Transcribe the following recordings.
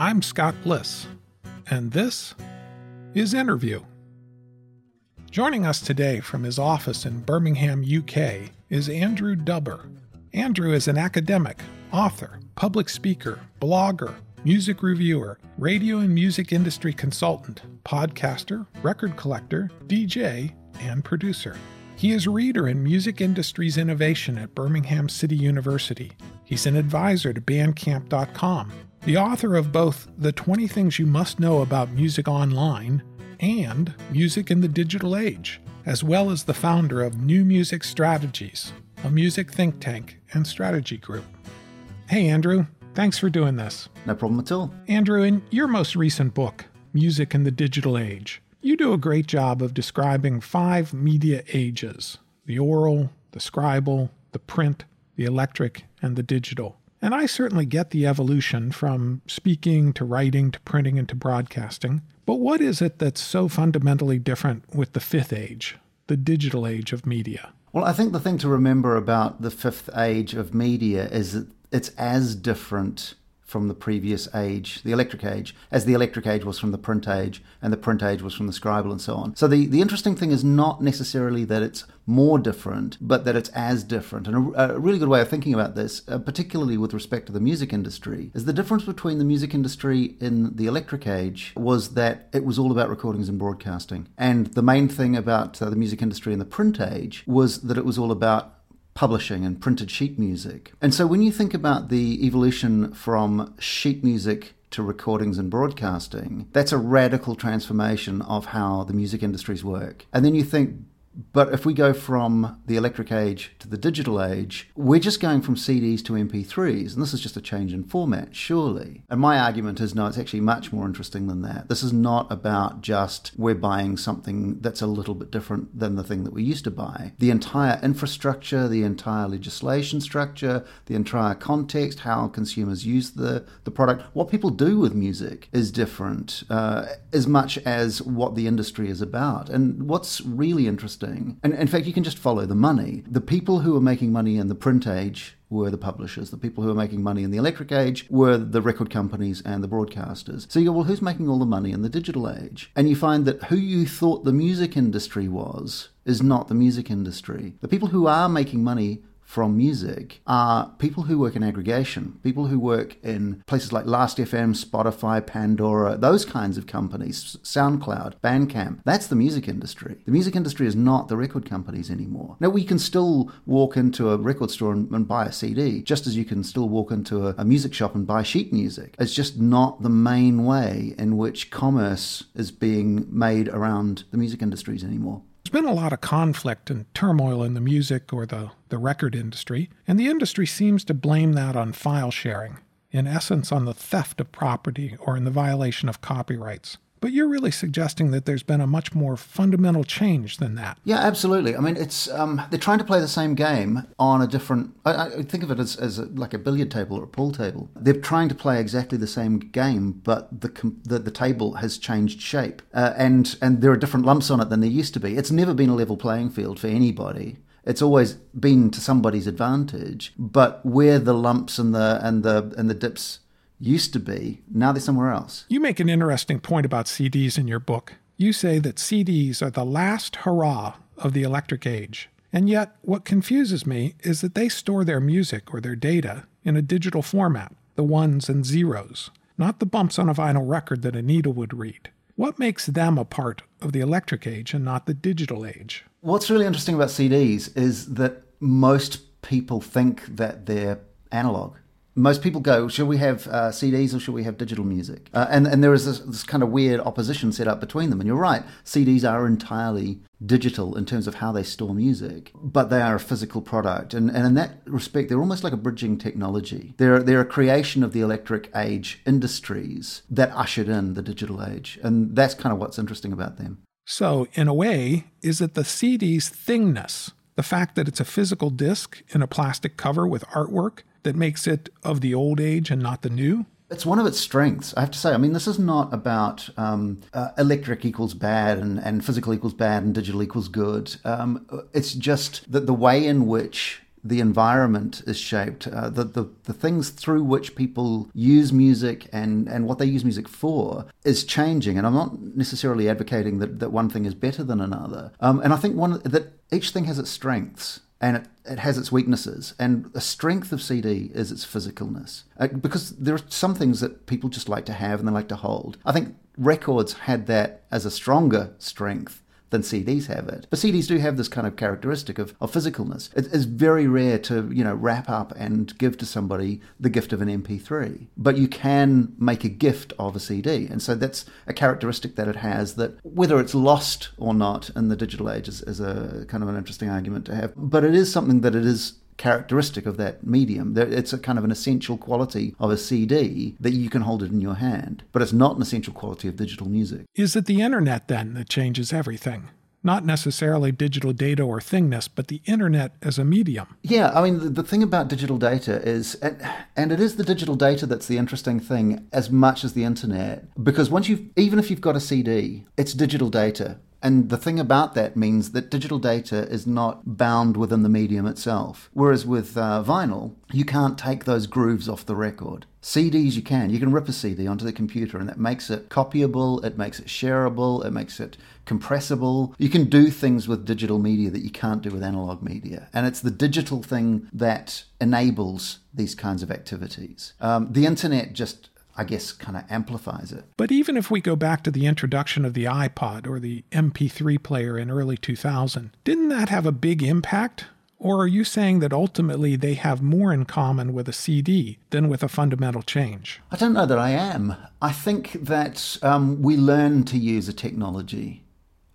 I'm Scott Bliss, and this is Interview. Joining us today from his office in Birmingham, UK, is Andrew Dubber. Andrew is an academic, author, public speaker, blogger, music reviewer, radio and music industry consultant, podcaster, record collector, DJ, and producer. He is a reader in music industries innovation at Birmingham City University. He's an advisor to Bandcamp.com, the author of both The 20 Things You Must Know About Music Online and Music in the Digital Age, as well as the founder of New Music Strategies, a music think tank and strategy group. Hey, Andrew, thanks for doing this. No problem at all. Andrew, in your most recent book, Music in the Digital Age, you do a great job of describing five media ages the oral, the scribal, the print, the electric, and the digital. And I certainly get the evolution from speaking to writing to printing and to broadcasting. But what is it that's so fundamentally different with the fifth age, the digital age of media? Well, I think the thing to remember about the fifth age of media is that it's as different from the previous age, the electric age, as the electric age was from the print age, and the print age was from the scribal, and so on. So the, the interesting thing is not necessarily that it's more different, but that it's as different. And a, a really good way of thinking about this, uh, particularly with respect to the music industry, is the difference between the music industry in the electric age was that it was all about recordings and broadcasting. And the main thing about uh, the music industry in the print age was that it was all about publishing and printed sheet music. And so when you think about the evolution from sheet music to recordings and broadcasting, that's a radical transformation of how the music industries work. And then you think but if we go from the electric age to the digital age, we're just going from CDs to MP3s, and this is just a change in format, surely. And my argument is no, it's actually much more interesting than that. This is not about just we're buying something that's a little bit different than the thing that we used to buy. The entire infrastructure, the entire legislation structure, the entire context, how consumers use the, the product, what people do with music is different uh, as much as what the industry is about. And what's really interesting and in fact, you can just follow the money. The people who were making money in the print age were the publishers. The people who were making money in the electric age were the record companies and the broadcasters. So you go, well, who's making all the money in the digital age? And you find that who you thought the music industry was is not the music industry. The people who are making money from music are people who work in aggregation, people who work in places like Last.fm, Spotify, Pandora, those kinds of companies, SoundCloud, Bandcamp. That's the music industry. The music industry is not the record companies anymore. Now, we can still walk into a record store and, and buy a CD, just as you can still walk into a, a music shop and buy sheet music. It's just not the main way in which commerce is being made around the music industries anymore. There's been a lot of conflict and turmoil in the music or the, the record industry, and the industry seems to blame that on file sharing, in essence, on the theft of property or in the violation of copyrights. But you're really suggesting that there's been a much more fundamental change than that. Yeah, absolutely. I mean, it's um, they're trying to play the same game on a different. I, I think of it as, as a, like a billiard table or a pool table. They're trying to play exactly the same game, but the the, the table has changed shape, uh, and and there are different lumps on it than there used to be. It's never been a level playing field for anybody it's always been to somebody's advantage but where the lumps and the and the and the dips used to be. Now they're somewhere else. You make an interesting point about CDs in your book. You say that CDs are the last hurrah of the electric age. And yet, what confuses me is that they store their music or their data in a digital format, the ones and zeros, not the bumps on a vinyl record that a needle would read. What makes them a part of the electric age and not the digital age? What's really interesting about CDs is that most people think that they're analog most people go, should we have uh, CDs or should we have digital music? Uh, and and there is this, this, kind of weird opposition set up between them. And you're right, CDs are entirely digital in terms of how they store music, but they are a physical product. And, and in that respect, they're almost like a bridging technology. They're, they're a creation of the electric age industries that ushered in the digital age. And that's kind of what's interesting about them. So, in a way, is it the CD's thingness, the fact that it's a physical disc in a plastic cover with artwork, that makes it of the old age and not the new? It's one of its strengths, I have to say. I mean, this is not about um, uh, electric equals bad and, and physical equals bad and digital equals good. Um, it's just that the way in which the environment is shaped, uh, the, the, the things through which people use music and, and what they use music for is changing. And I'm not necessarily advocating that, that one thing is better than another. Um, and I think one that each thing has its strengths and it, it has its weaknesses. And the strength of CD is its physicalness. Uh, because there are some things that people just like to have and they like to hold. I think records had that as a stronger strength than CDs have it. But CDs do have this kind of characteristic of, of physicalness. It, it's very rare to, you know, wrap up and give to somebody the gift of an MP3. But you can make a gift of a CD. And so that's a characteristic that it has that whether it's lost or not in the digital age is, is a kind of an interesting argument to have. But it is something that it is characteristic of that medium. It's a kind of an essential quality of a CD that you can hold it in your hand, but it's not an essential quality of digital music. Is it the internet then that changes everything? Not necessarily digital data or thingness, but the internet as a medium. Yeah, I mean, the, the thing about digital data is, and, and it is the digital data that's the interesting thing as much as the internet, because once you've, even if you've got a CD, it's digital data. And the thing about that means that digital data is not bound within the medium itself. Whereas with uh, vinyl, you can't take those grooves off the record. CDs you can. You can rip a CD onto the computer and that makes it copyable, it makes it shareable, it makes it compressible. You can do things with digital media that you can't do with analog media. And it's the digital thing that enables these kinds of activities. Um, the internet just I guess, kind of amplifies it. But even if we go back to the introduction of the iPod or the MP3 player in early 2000, didn't that have a big impact? Or are you saying that ultimately they have more in common with a CD than with a fundamental change? I don't know that I am. I think that um, we learn to use a technology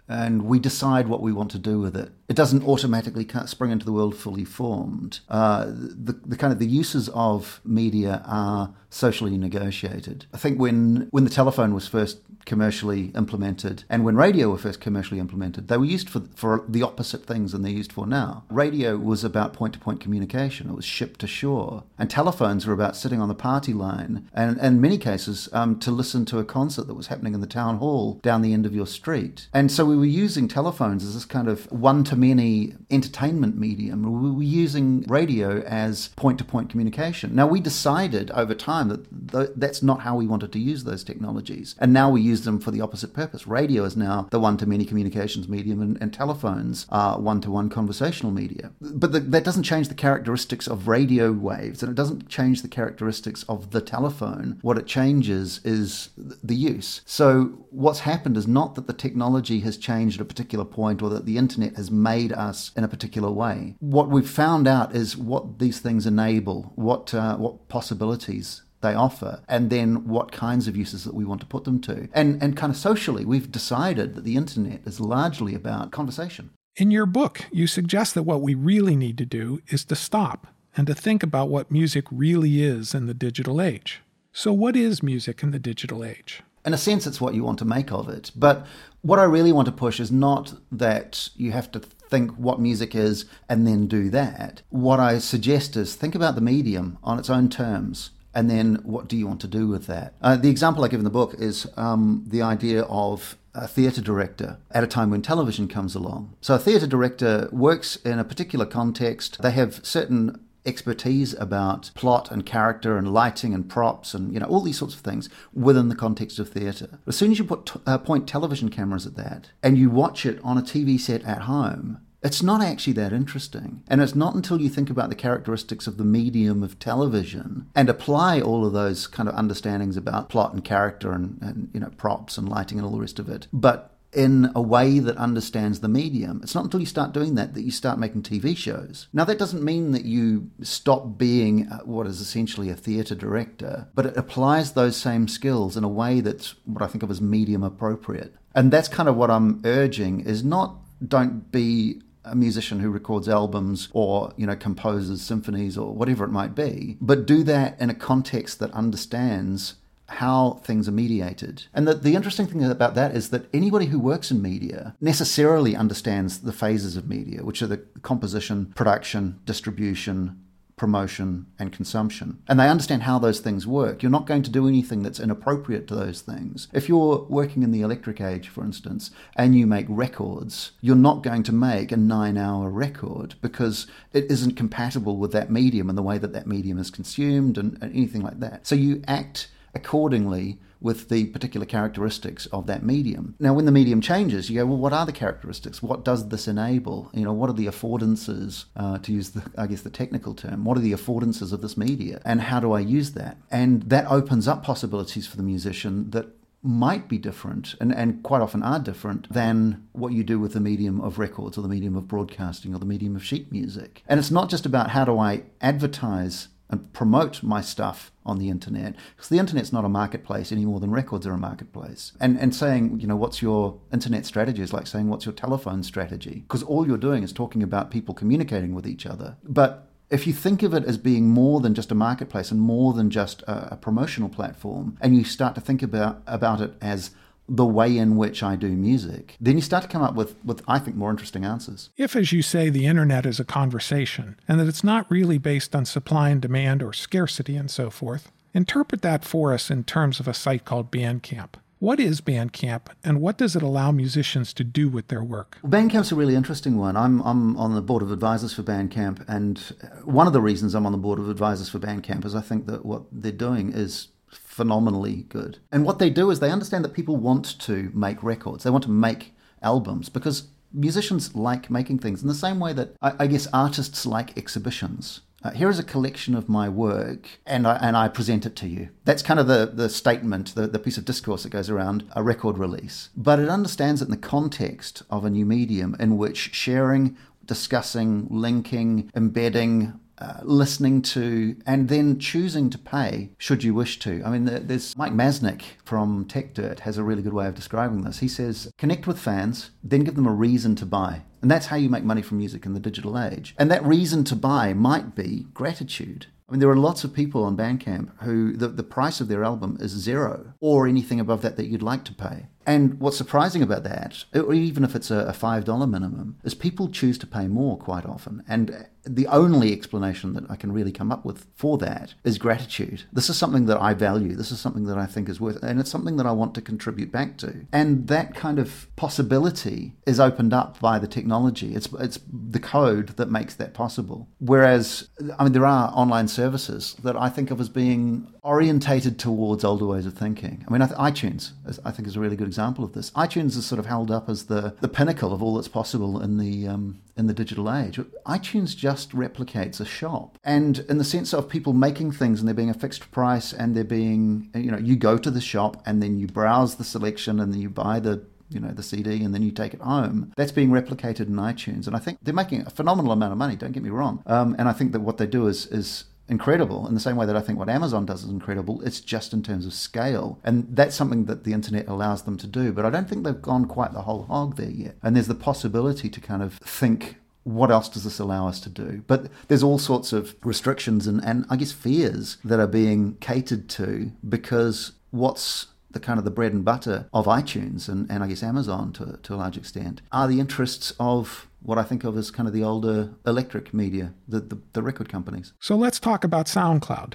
and we decide what we want to do with it. It doesn't automatically spring into the world fully formed. Uh, the, the kind of the uses of media are socially negotiated. I think when when the telephone was first commercially implemented and when radio were first commercially implemented, they were used for for the opposite things than they're used for now. Radio was about point to point communication; it was ship to shore, and telephones were about sitting on the party line and, and in many cases um, to listen to a concert that was happening in the town hall down the end of your street. And so we were using telephones as this kind of one to many entertainment medium. We were using radio as point to point communication. Now we decided over time that th- that's not how we wanted to use those technologies. And now we use them for the opposite purpose. Radio is now the one to many communications medium, and, and telephones are one to one conversational media. But the, that doesn't change the characteristics of radio waves, and it doesn't change the characteristics of the telephone. What it changes is the use. So what's happened is not that the technology has changed at a particular point or that the internet has made us in a particular way. What we've found out is what these things enable, what uh, what possibilities they offer and then what kinds of uses that we want to put them to. And, and kind of socially, we've decided that the internet is largely about conversation. In your book, you suggest that what we really need to do is to stop and to think about what music really is in the digital age. So, what is music in the digital age? In a sense, it's what you want to make of it. But what I really want to push is not that you have to think what music is and then do that. What I suggest is think about the medium on its own terms and then what do you want to do with that? Uh, the example I give in the book is um, the idea of a theatre director at a time when television comes along. So a theatre director works in a particular context. They have certain expertise about plot and character and lighting and props and you know all these sorts of things within the context of theatre. As soon as you put t- uh, point television cameras at that and you watch it on a TV set at home, it's not actually that interesting. And it's not until you think about the characteristics of the medium of television and apply all of those kind of understandings about plot and character and, and you know props and lighting and all the rest of it, but in a way that understands the medium. It's not until you start doing that that you start making TV shows. Now, that doesn't mean that you stop being uh, what is essentially a theatre director, but it applies those same skills in a way that's what I think of as medium appropriate. And that's kind of what I'm urging is not don't be a musician who records albums or you know composes symphonies or whatever it might be but do that in a context that understands how things are mediated. And the, the interesting thing about that is that anybody who works in media necessarily understands the phases of media, which are the composition, production, distribution, promotion, and consumption. And they understand how those things work. You're not going to do anything that's inappropriate to those things. If you're working in the electric age, for instance, and you make records, you're not going to make a nine hour record because it isn't compatible with that medium and the way that that medium is consumed and, and anything like that. So you act accordingly with the particular characteristics of that medium. Now, when the medium changes, you go, well, what are the characteristics? What does this enable? You know, what are the affordances, uh, to use the, I guess, the technical term? What are the affordances of this media? And how do I use that? And that opens up possibilities for the musician that might be different and, and quite often are different than what you do with the medium of records or the medium of broadcasting or the medium of sheet music. And it's not just about how do I advertise and promote my stuff on the internet because the internet's not a marketplace any more than records are a marketplace. And and saying you know what's your internet strategy is like saying what's your telephone strategy? Because all you're doing is talking about people communicating with each other. But if you think of it as being more than just a marketplace and more than just a, a promotional platform and you start to think about about it as the way in which I do music, then you start to come up with, with, I think, more interesting answers. If, as you say, the internet is a conversation and that it's not really based on supply and demand or scarcity and so forth, interpret that for us in terms of a site called Bandcamp. What is Bandcamp and what does it allow musicians to do with their work? Bandcamp's a really interesting one. I'm, I'm on the board of advisors for Bandcamp, and uh, one of the reasons I'm on the board of advisors for Bandcamp is I think that what they're doing is phenomenally good. And what they do is they understand that people want to make records, they want to make albums because musicians like making things in the same way that I, I guess artists like exhibitions. Uh, here is a collection of my work, and I, and I present it to you. That's kind of the, the statement, the, the piece of discourse that goes around a record release. But it understands it in the context of a new medium in which sharing, discussing, linking, embedding, uh, listening to and then choosing to pay should you wish to. I mean, there's Mike Masnick from Techdirt has a really good way of describing this. He says, connect with fans, then give them a reason to buy. And that's how you make money from music in the digital age. And that reason to buy might be gratitude. I mean, there are lots of people on Bandcamp who the, the price of their album is zero or anything above that that you'd like to pay. And what's surprising about that, or even if it's a, a $5 minimum, is people choose to pay more quite often. And the only explanation that I can really come up with for that is gratitude. This is something that I value. This is something that I think is worth, and it's something that I want to contribute back to. And that kind of possibility is opened up by the technology. It's it's the code that makes that possible. Whereas, I mean, there are online services that I think of as being orientated towards older ways of thinking. I mean, iTunes, is, I think, is a really good example of this. iTunes is sort of held up as the, the pinnacle of all that's possible in the um, in the digital age. iTunes just replicates a shop, and in the sense of people making things and there being a fixed price, and there being you know you go to the shop and then you browse the selection and then you buy the you know the CD and then you take it home. That's being replicated in iTunes, and I think they're making a phenomenal amount of money. Don't get me wrong. Um, and I think that what they do is is incredible in the same way that I think what Amazon does is incredible. It's just in terms of scale. And that's something that the internet allows them to do. But I don't think they've gone quite the whole hog there yet. And there's the possibility to kind of think what else does this allow us to do? But there's all sorts of restrictions and, and I guess fears that are being catered to because what's the kind of the bread and butter of iTunes and, and I guess Amazon to, to a large extent are the interests of what I think of as kind of the older electric media, the, the, the record companies. So let's talk about SoundCloud.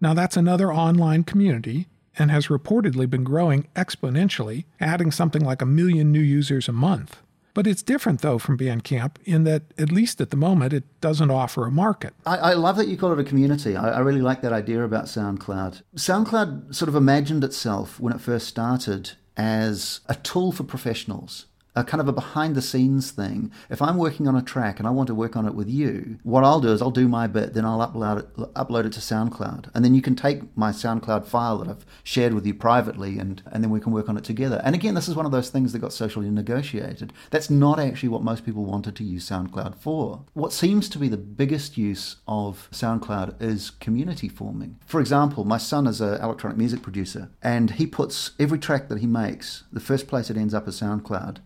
Now, that's another online community and has reportedly been growing exponentially, adding something like a million new users a month. But it's different, though, from Bandcamp in that, at least at the moment, it doesn't offer a market. I, I love that you call it a community. I, I, really like that idea about SoundCloud. SoundCloud sort of imagined itself when it first started as a tool for professionals a kind of a behind the scenes thing. If I'm working on a track and I want to work on it with you, what I'll do is I'll do my bit, then I'll upload it, upload it to SoundCloud. And then you can take my SoundCloud file that I've shared with you privately and, and then we can work on it together. And again, this is one of those things that got socially negotiated. That's not actually what most people wanted to use SoundCloud for. What seems to be the biggest use of SoundCloud is community forming. For example, my son is an electronic music producer and he puts every track that he makes, the first place it ends up is SoundCloud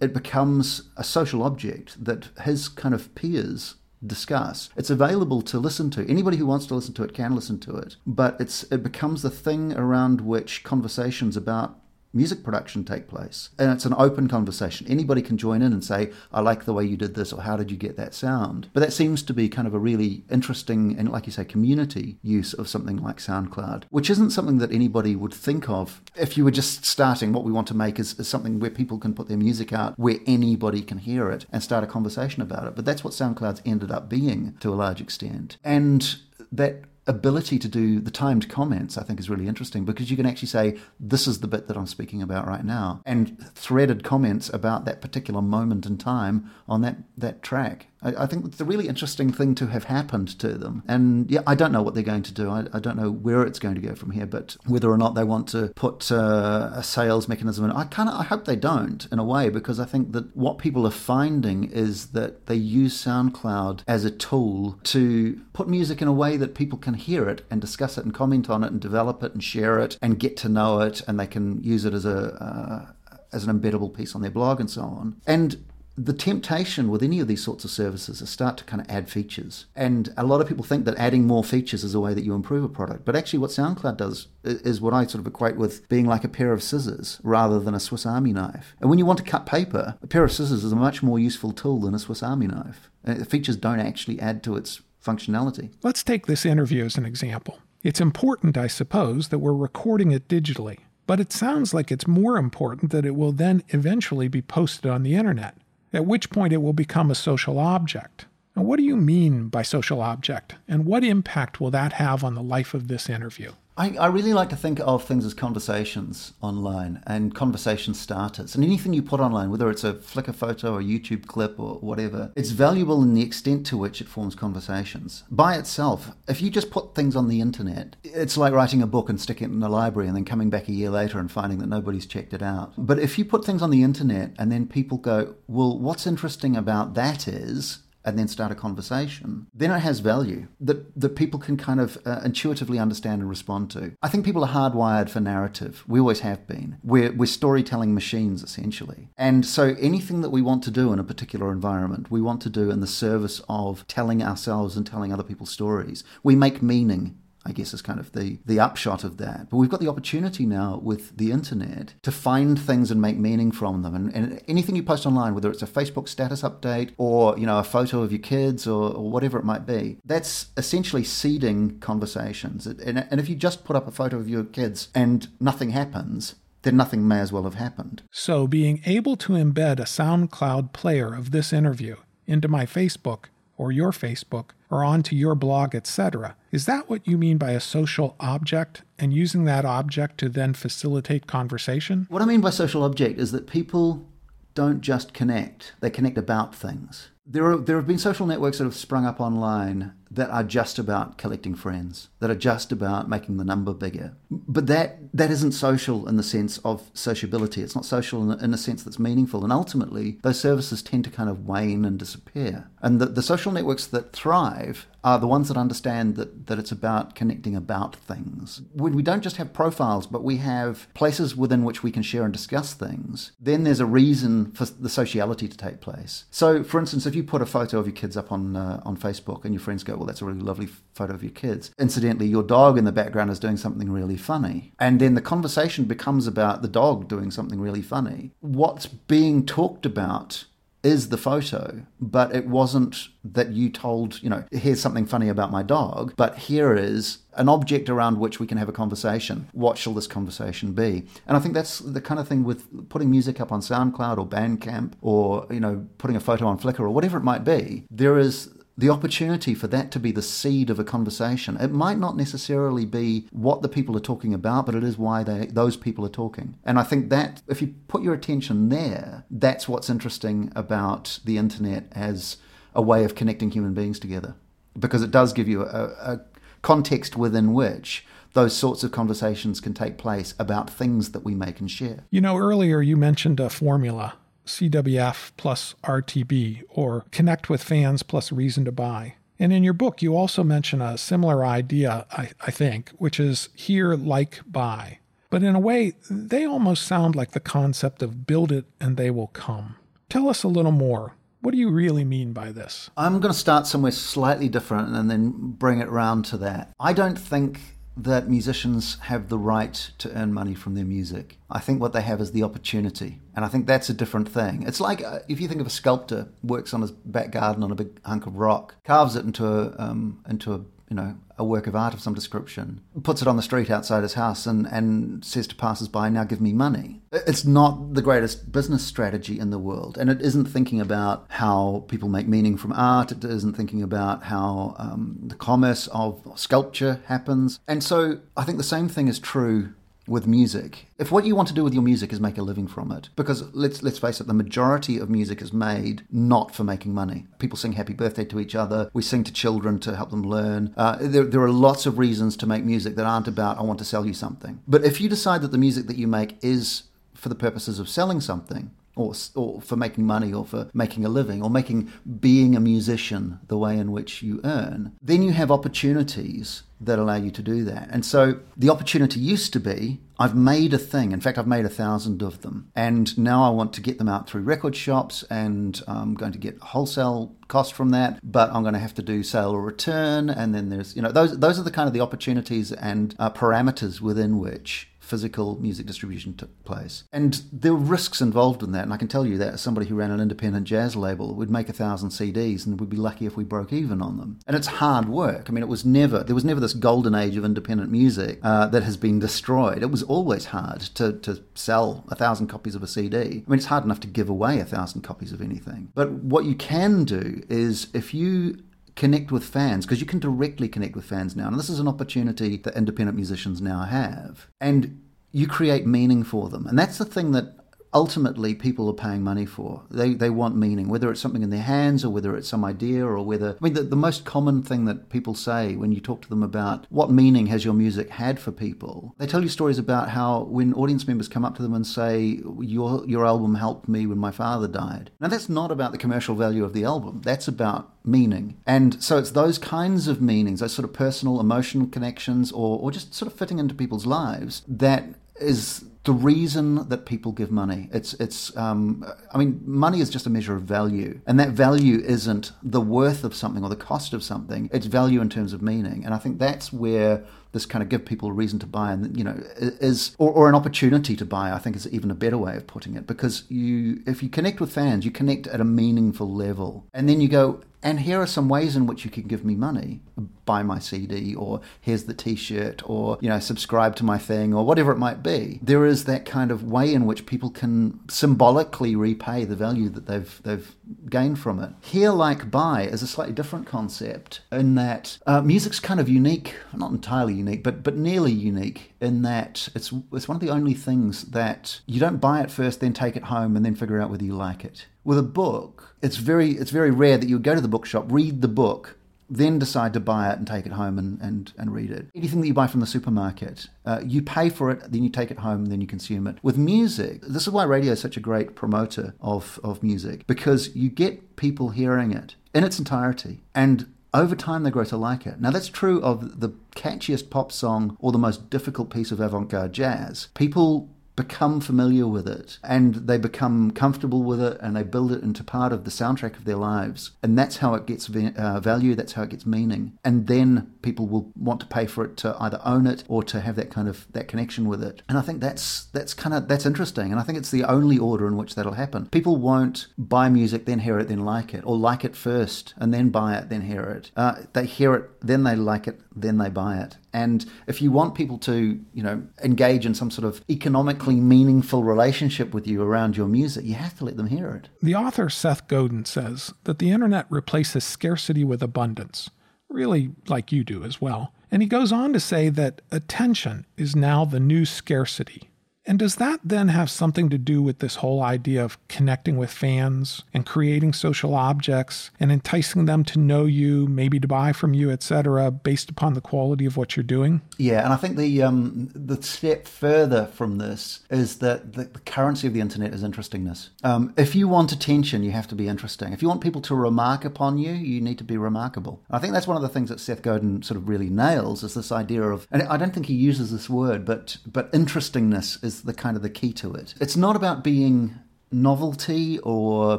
it becomes a social object that his kind of peers discuss. It's available to listen to. Anybody who wants to listen to it can listen to it, but it's it becomes the thing around which conversations about music production take place. And it's an open conversation. Anybody can join in and say, I like the way you did this, or how did you get that sound? But that seems to be kind of a really interesting and, like you say, community use of something like SoundCloud, which isn't something that anybody would think of if you were just starting. What we want to make is, is something where people can put their music out, where anybody can hear it and start a conversation about it. But that's what SoundCloud's ended up being to a large extent. And that ability to do the timed comments, I think, is really interesting because you can actually say, This is the bit that I'm speaking about right now, and threaded comments about that particular moment in time on that, that track. I, I think it's a really interesting thing to have happened to them. And yeah, I don't know what they're going to do. I, I don't know where it's going to go from here, but whether or not they want to put uh, a sales mechanism in, I kind of I hope they don't in a way because I think that what people are finding is that they use SoundCloud as a tool to put music in a way that people can hear it and discuss it and comment on it and develop it and share it and get to know it and they can use it as a uh, as an embeddable piece on their blog and so on. And the temptation with any of these sorts of services is start to kind of add features. And a lot of people think that adding more features is a way that you improve a product. But actually, what SoundCloud does is what I sort of equate with being like a pair of scissors rather than a Swiss Army knife. And when you want to cut paper, a pair of scissors is a much more useful tool than a Swiss Army knife. Uh, features don't actually add to its functionality. Let's take this interview as an example. It's important, I suppose, that we're recording it digitally. But it sounds like it's more important that it will then eventually be posted on the internet at which point it will become a social object. Now, what do you mean by social object, and what impact will that have on the life of this interview? I, I, really like to think of things as conversations online and conversation starters. And anything you put online, whether it's a Flickr photo or a YouTube clip or whatever, it's valuable in the extent to which it forms conversations. By itself, if you just put things on the internet, it's like writing a book and sticking it in the library and then coming back a year later and finding that nobody's checked it out. But if you put things on the internet and then people go, well, what's interesting about that is and then start a conversation, then it has value that, that people can kind of uh, intuitively understand and respond to. I think people are hardwired for narrative. We always have been. We're, we're storytelling machines, essentially. And so anything that we want to do in a particular environment, we want to do in the service of telling ourselves and telling other people's stories. We make meaning I guess is kind of the, the upshot of that. But we've got the opportunity now with the internet to find things and make meaning from them. And, and anything you post online, whether it's a Facebook status update or, you know, a photo of your kids or, or whatever it might be, that's essentially seeding conversations. And, and if you just put up a photo of your kids and nothing happens, then nothing may as well have happened. So being able to embed a SoundCloud player of this interview into my Facebook or your Facebook or onto your blog, etc. Is that what you mean by a social object and using that object to then facilitate conversation? What I mean by social object is that people don't just connect, they connect about things. There, are, there have been social networks that have sprung up online that are just about collecting friends, that are just about making the number bigger. But that that isn't social in the sense of sociability. It's not social in, in a sense that's meaningful. And ultimately, those services tend to kind of wane and disappear. And the, the social networks that thrive are the ones that understand that, that it's about connecting about things. When we don't just have profiles, but we have places within which we can share and discuss things, then there's a reason for the sociality to take place. So, for instance, if you put a photo of your kids up on uh, on Facebook and your friends go, that's a really lovely photo of your kids. Incidentally, your dog in the background is doing something really funny. And then the conversation becomes about the dog doing something really funny. What's being talked about is the photo, but it wasn't that you told, you know, here's something funny about my dog, but here is an object around which we can have a conversation. What shall this conversation be? And I think that's the kind of thing with putting music up on SoundCloud or Bandcamp or, you know, putting a photo on Flickr or whatever it might be. There is the opportunity for that to be the seed of a conversation. It might not necessarily be what the people are talking about, but it is why they, those people are talking. And I think that if you put your attention there, that's what's interesting about the internet as a way of connecting human beings together. Because it does give you a, a context within which those sorts of conversations can take place about things that we make and share. You know, earlier you mentioned a formula CWF plus RTB or Connect with Fans plus Reason to Buy. And in your book, you also mention a similar idea, I, I, think, which is hear, like, buy. But in a way, they almost sound like the concept of build it and they will come. Tell us a little more. What do you really mean by this? I'm going to start somewhere slightly different and then bring it round to that. I don't think that musicians have the right to earn money from their music. I think what they have is the opportunity. And I think that's a different thing. It's like uh, if you think of a sculptor works on his back garden on a big hunk of rock, carves it into a, um, into a you know, a work of art of some description, puts it on the street outside his house and, and says to passers-by, now give me money. It's not the greatest business strategy in the world. And it isn't thinking about how people make meaning from art. It isn't thinking about how um, the commerce of sculpture happens. And so I think the same thing is true with music. If what you want to do with your music is make a living from it, because let's let's face it, the majority of music is made not for making money. People sing happy birthday to each other. We sing to children to help them learn. Uh, there, there are lots of reasons to make music that aren't about I want to sell you something. But if you decide that the music that you make is for the purposes of selling something, or, or for making money or for making a living or making being a musician the way in which you earn, then you have opportunities that allow you to do that. And so the opportunity used to be I've made a thing. In fact, I've made a thousand of them. And now I want to get them out through record shops and I'm going to get wholesale cost from that, but I'm going to have to do sale or return. And then there's, you know, those, those are the kind of the opportunities and uh, parameters within which physical music distribution took place. And there were risks involved in that. And I can tell you that as somebody who ran an independent jazz label, we'd make a thousand CDs and we'd be lucky if we broke even on them. And it's hard work. I mean, it was never, there was never this golden age of independent music uh, that has been destroyed. It was always hard to, to sell a thousand copies of a CD. I mean, it's hard enough to give away a thousand copies of anything. But what you can do is if you connect with fans because you can directly connect with fans now. And this is an opportunity that independent musicians now have. And you create meaning for them. And that's the thing that ultimately people are paying money for. They, they want meaning, whether it's something in their hands or whether it's some idea or whether. I mean, the, the most common thing that people say when you talk to them about what meaning has your music had for people, they tell you stories about how when audience members come up to them and say, Your, your album helped me when my father died. Now, that's not about the commercial value of the album, that's about meaning. And so it's those kinds of meanings, those sort of personal, emotional connections, or, or just sort of fitting into people's lives that is the reason that people give money. It's it's um, I mean money is just a measure of value, and that value isn't the worth of something or the cost of something. It's value in terms of meaning, and I think that's where this kind of give people a reason to buy and you know is or, or an opportunity to buy i think is even a better way of putting it because you if you connect with fans you connect at a meaningful level and then you go and here are some ways in which you can give me money. Buy my cd or here's the t-shirt or you know subscribe to my thing or whatever it might be. There is that kind of way in which people can symbolically repay the value that they've they've gained from it. Here like buy is a slightly different concept in that uh, music's kind of unique not entirely unique but but nearly unique in that it's it's one of the only things that you don't buy it first then take it home and then figure out whether you like it with a book, it's very it's very rare that you go to the bookshop, read the book, then decide to buy it and take it home and, and, and read it. Anything that you buy from the supermarket, uh, you pay for it, then you take it home, then you consume it. With music, this is why radio is such a great promoter of, of music, because you get people hearing it in its entirety. And over time, they grow to like it. Now, that's true of the catchiest pop song or the most difficult piece of avant garde jazz. People become familiar with it and they become comfortable with it and they build it into part of the soundtrack of their lives and that's how it gets uh, value that's how it gets meaning. And then people will want to pay for it to either own it or to have that kind of that connection with it. And i think that's that's kind of that's interesting and i think it's the only order in which that'll happen. People won't buy music then hear it then like it or like it first and then buy it then hear it. Uh, they hear it then they like it then they buy it and if you want people to, you know, engage in some sort of economically meaningful relationship with you around your music, you have to let them hear it. The author Seth Godin says that the internet replaces scarcity with abundance, really like you do as well. And he goes on to say that attention is now the new scarcity. And does that then have something to do with this whole idea of connecting with fans and creating social objects and enticing them to know you, maybe to buy from you, etc., based upon the quality of what you're doing? Yeah, and I think the um, the step further from this is that the, the currency of the internet is interestingness. Um, if you want attention, you have to be interesting. If you want people to remark upon you, you need to be remarkable. I think that's one of the things that Seth Godin sort of really nails is this idea of, and I don't think he uses this word, but but interestingness is is the kind of the key to it. It's not about being novelty or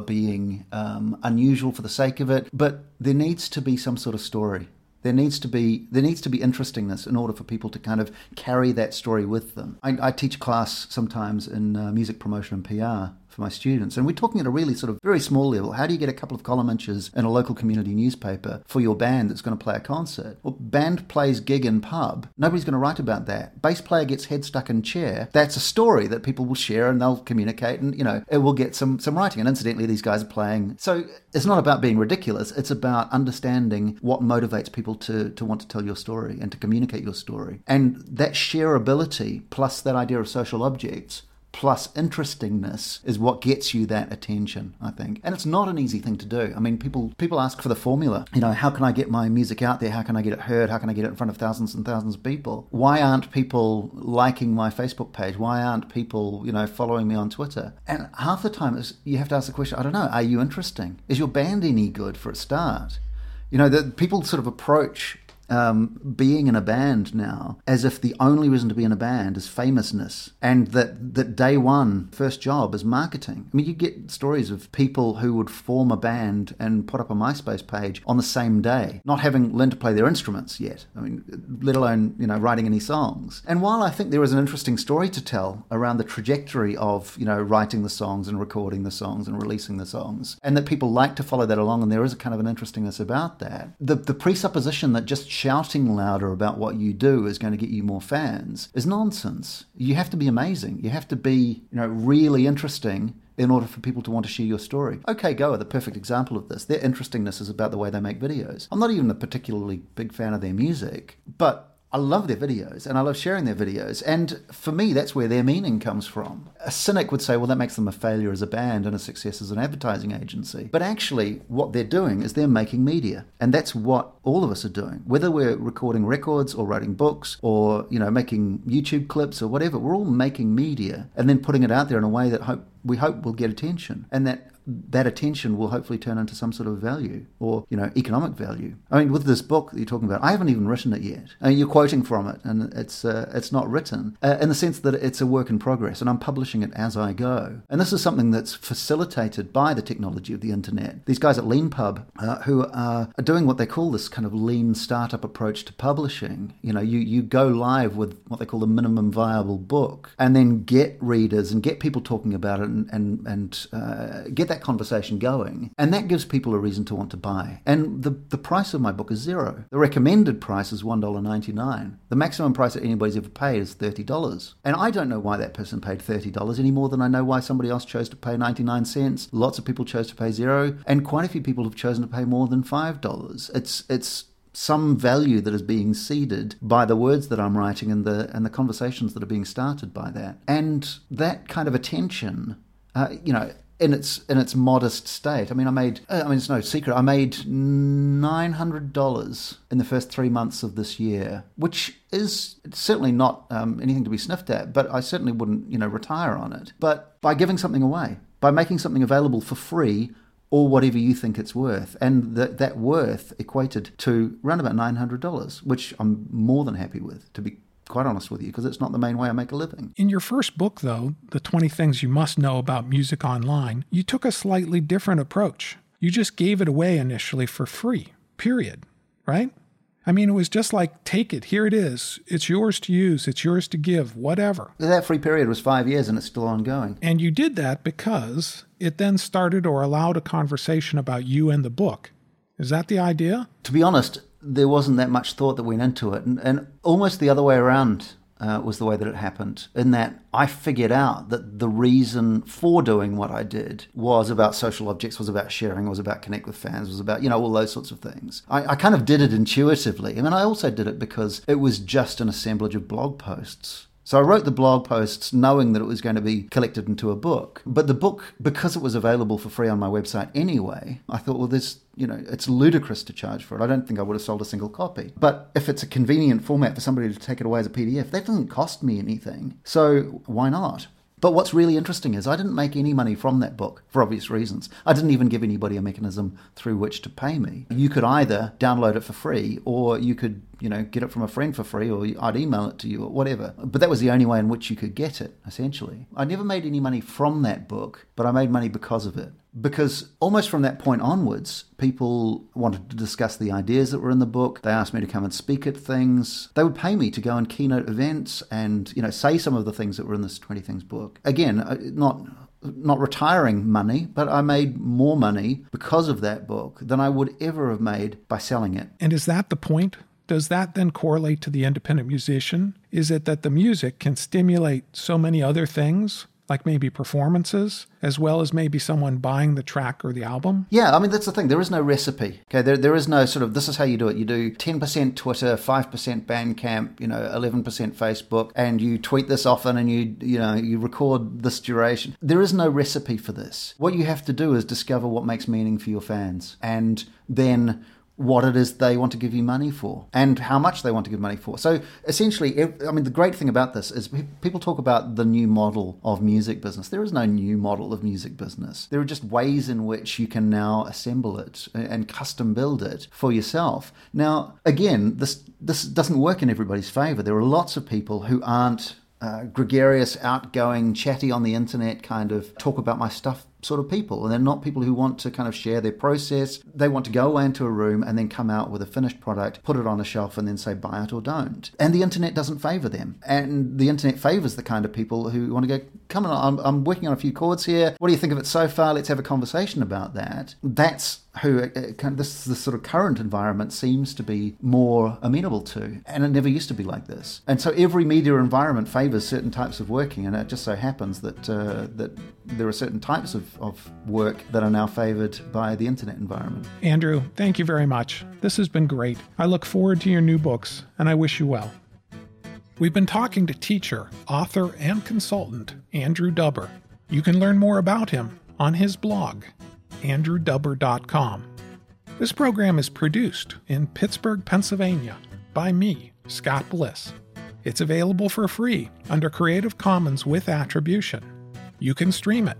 being um, unusual for the sake of it, but there needs to be some sort of story. There needs to be there needs to be interestingness in order for people to kind of carry that story with them. I, I teach class sometimes in uh, music promotion and PR, for my students. And we're talking at a really sort of very small level. How do you get a couple of column inches in a local community newspaper for your band that's going to play a concert? Well, band plays gig in pub. Nobody's going to write about that. Bass player gets head stuck in chair. That's a story that people will share and they'll communicate and, you know, it will get some, some writing. And incidentally, these guys are playing. So it's not about being ridiculous. It's about understanding what motivates people to, to want to tell your story and to communicate your story. And that shareability plus that idea of social objects plus interestingness is what gets you that attention i think. And it's not an easy thing to do. I mean people people ask for the formula. You know how can i get my music out there? How can i get it heard? How can i get it in front of thousands and thousands of people? Why aren't people liking my facebook page? Why aren't people you know following me on twitter? And half the time you have to ask the question i don't know are you interesting? Is your band any good for a start? You know that people sort of approach um, being in a band now as if the only reason to be in a band is famousness and that, that day one first job is marketing. I mean, you get stories of people who would form a band and put up a MySpace page on the same day, not having learned to play their instruments yet. I mean, let alone, you know, writing any songs. And while I think there is an interesting story to tell around the trajectory of, you know, writing the songs and recording the songs and releasing the songs, and that people like to follow that along, and there is a kind of an interestingness about that, the, the presupposition that just shouting louder about what you do is going to get you more fans is nonsense. You have to be amazing. You have to be, you know, really interesting in order for people to want to share your story. OK Go are the perfect example of this. Their interestingness is about the way they make videos. I'm not even a particularly big fan of their music, but I love their videos and I love sharing their videos. And for me, that's where their meaning comes from. A cynic would say, well, that makes them a failure as a band and a success as an advertising agency. But actually, what they're doing is they're making media. And that's what all of us are doing. Whether we're recording records or writing books or, you know, making YouTube clips or whatever, we're all making media and then putting it out there in a way that hope we hope will get attention. And that that attention will hopefully turn into some sort of value or you know economic value. I mean, with this book that you're talking about, I haven't even written it yet. I mean, you're quoting from it, and it's uh, it's not written uh, in the sense that it's a work in progress, and I'm publishing it as I go. And this is something that's facilitated by the technology of the internet. These guys at LeanPub, uh, who are, doing what they call this kind of lean startup approach to publishing. You know, you you go live with what they call the minimum viable book, and then get readers and get people talking about it, and and, and uh, get that that conversation going. And that gives people a reason to want to buy. And the, the price of my book is zero. The recommended price is $1.99. The maximum price that anybody's ever paid is $30. And I don't know why that person paid $30 any more than I know why somebody else chose to pay 99 cents. Lots of people chose to pay zero, and quite a few people have chosen to pay more than $5. It's, it's, some value that is being seeded by the words that I'm writing and the and the conversations that are being started by that. And that kind of attention, uh, you know, in its in its modest state. I mean, I made. I mean, it's no secret. I made nine hundred dollars in the first three months of this year, which is certainly not um, anything to be sniffed at. But I certainly wouldn't, you know, retire on it. But by giving something away, by making something available for free. Or whatever you think it's worth, and that that worth equated to around about nine hundred dollars, which I'm more than happy with. To be quite honest with you, because it's not the main way I make a living. In your first book, though, The 20 Things You Must Know About Music Online, you took a slightly different approach. You just gave it away initially for free, period, right? I mean, it was just like, take it, here it is. It's yours to use, it's yours to give, whatever. That free period was five years and it's still ongoing. And you did that because it then started or allowed a conversation about you and the book. Is that the idea? To be honest, there wasn't that much thought that went into it. And, and almost the other way around uh, was the way that it happened, in that I figured out that the reason for doing what I did was about social objects, was about sharing, was about connect with fans, was about, you know, all those sorts of things. I, I kind of did it intuitively. I mean, I also did it because it was just an assemblage of blog posts. So I wrote the blog posts knowing that it was going to be collected into a book. But the book, because it was available for free on my website anyway, I thought, well, this, you know, it's ludicrous to charge for it. I don't think I would have sold a single copy. But if it's a convenient format for somebody to take it away as a PDF, that doesn't cost me anything. So why not? But what's really interesting is I didn't make any money from that book for obvious reasons. I didn't even give anybody a mechanism through which to pay me. You could either download it for free or you could, you know, get it from a friend for free or I'd email it to you or whatever. But that was the only way in which you could get it, essentially. I never made any money from that book, but I made money because of it. Because almost from that point onwards, people wanted to discuss the ideas that were in the book. They asked me to come and speak at things. They would pay me to go and keynote events and, you know, say some of the things that were in this 20 Things book. Again, uh, not not retiring money, but I made more money because of that book than I would ever have made by selling it. And is that the point? Does that then correlate to the independent musician? Is it that the music can stimulate so many other things like maybe performances, as well as maybe someone buying the track or the album? Yeah, I mean, that's the thing. There is no recipe. Okay, there, there is no sort of this is how you do it. You do 10% Twitter, 5% Bandcamp, you know, 11% Facebook, and you tweet this often and you, you know, you record this duration. There is no recipe for this. What you have to do is discover what makes meaning for your fans and then what it is they want to give you money for and how much they want to give money for. So essentially, I mean, the great thing about this is people talk about the new model of music business. There is no new model of music business. There are just ways in which you can now assemble it and custom build it for yourself. Now, again, this this doesn't work in everybody's favor. There are lots of people who aren't uh, gregarious, outgoing, chatty on the internet, kind of talk about my stuff sort of people. And they're not people who want to kind of share their process. They want to go away into a room and then come out with a finished product, put it on a shelf, and then say buy it or don't. And the internet doesn't favor them. And the internet favors the kind of people who want to go, come on, I'm, I'm working on a few chords here. What do you think of it so far? Let's have a conversation about that. That's who uh, kind of this the sort of current environment seems to be more amenable to, and it never used to be like this. And so every media environment favors certain types of working, and it just so happens that uh, that there are certain types of, work that are now favored by the internet environment. Andrew, thank you very much. This has been great. I look forward to your new books, and I wish you well. We've been talking to teacher, author, and consultant Andrew Dubber. You can learn more about him on his blog andrewdubber.com. This program is produced in Pittsburgh, Pennsylvania by me, Scott Bliss. It's available for free under Creative Commons with Attribution. You can stream it,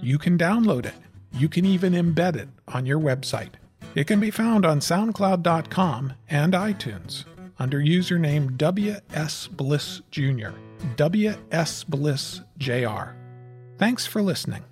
you can download it, you can even embed it on your website. It can be found on SoundCloud.com and iTunes under username WS Bliss Jr. WS Bliss Jr. Thanks for listening.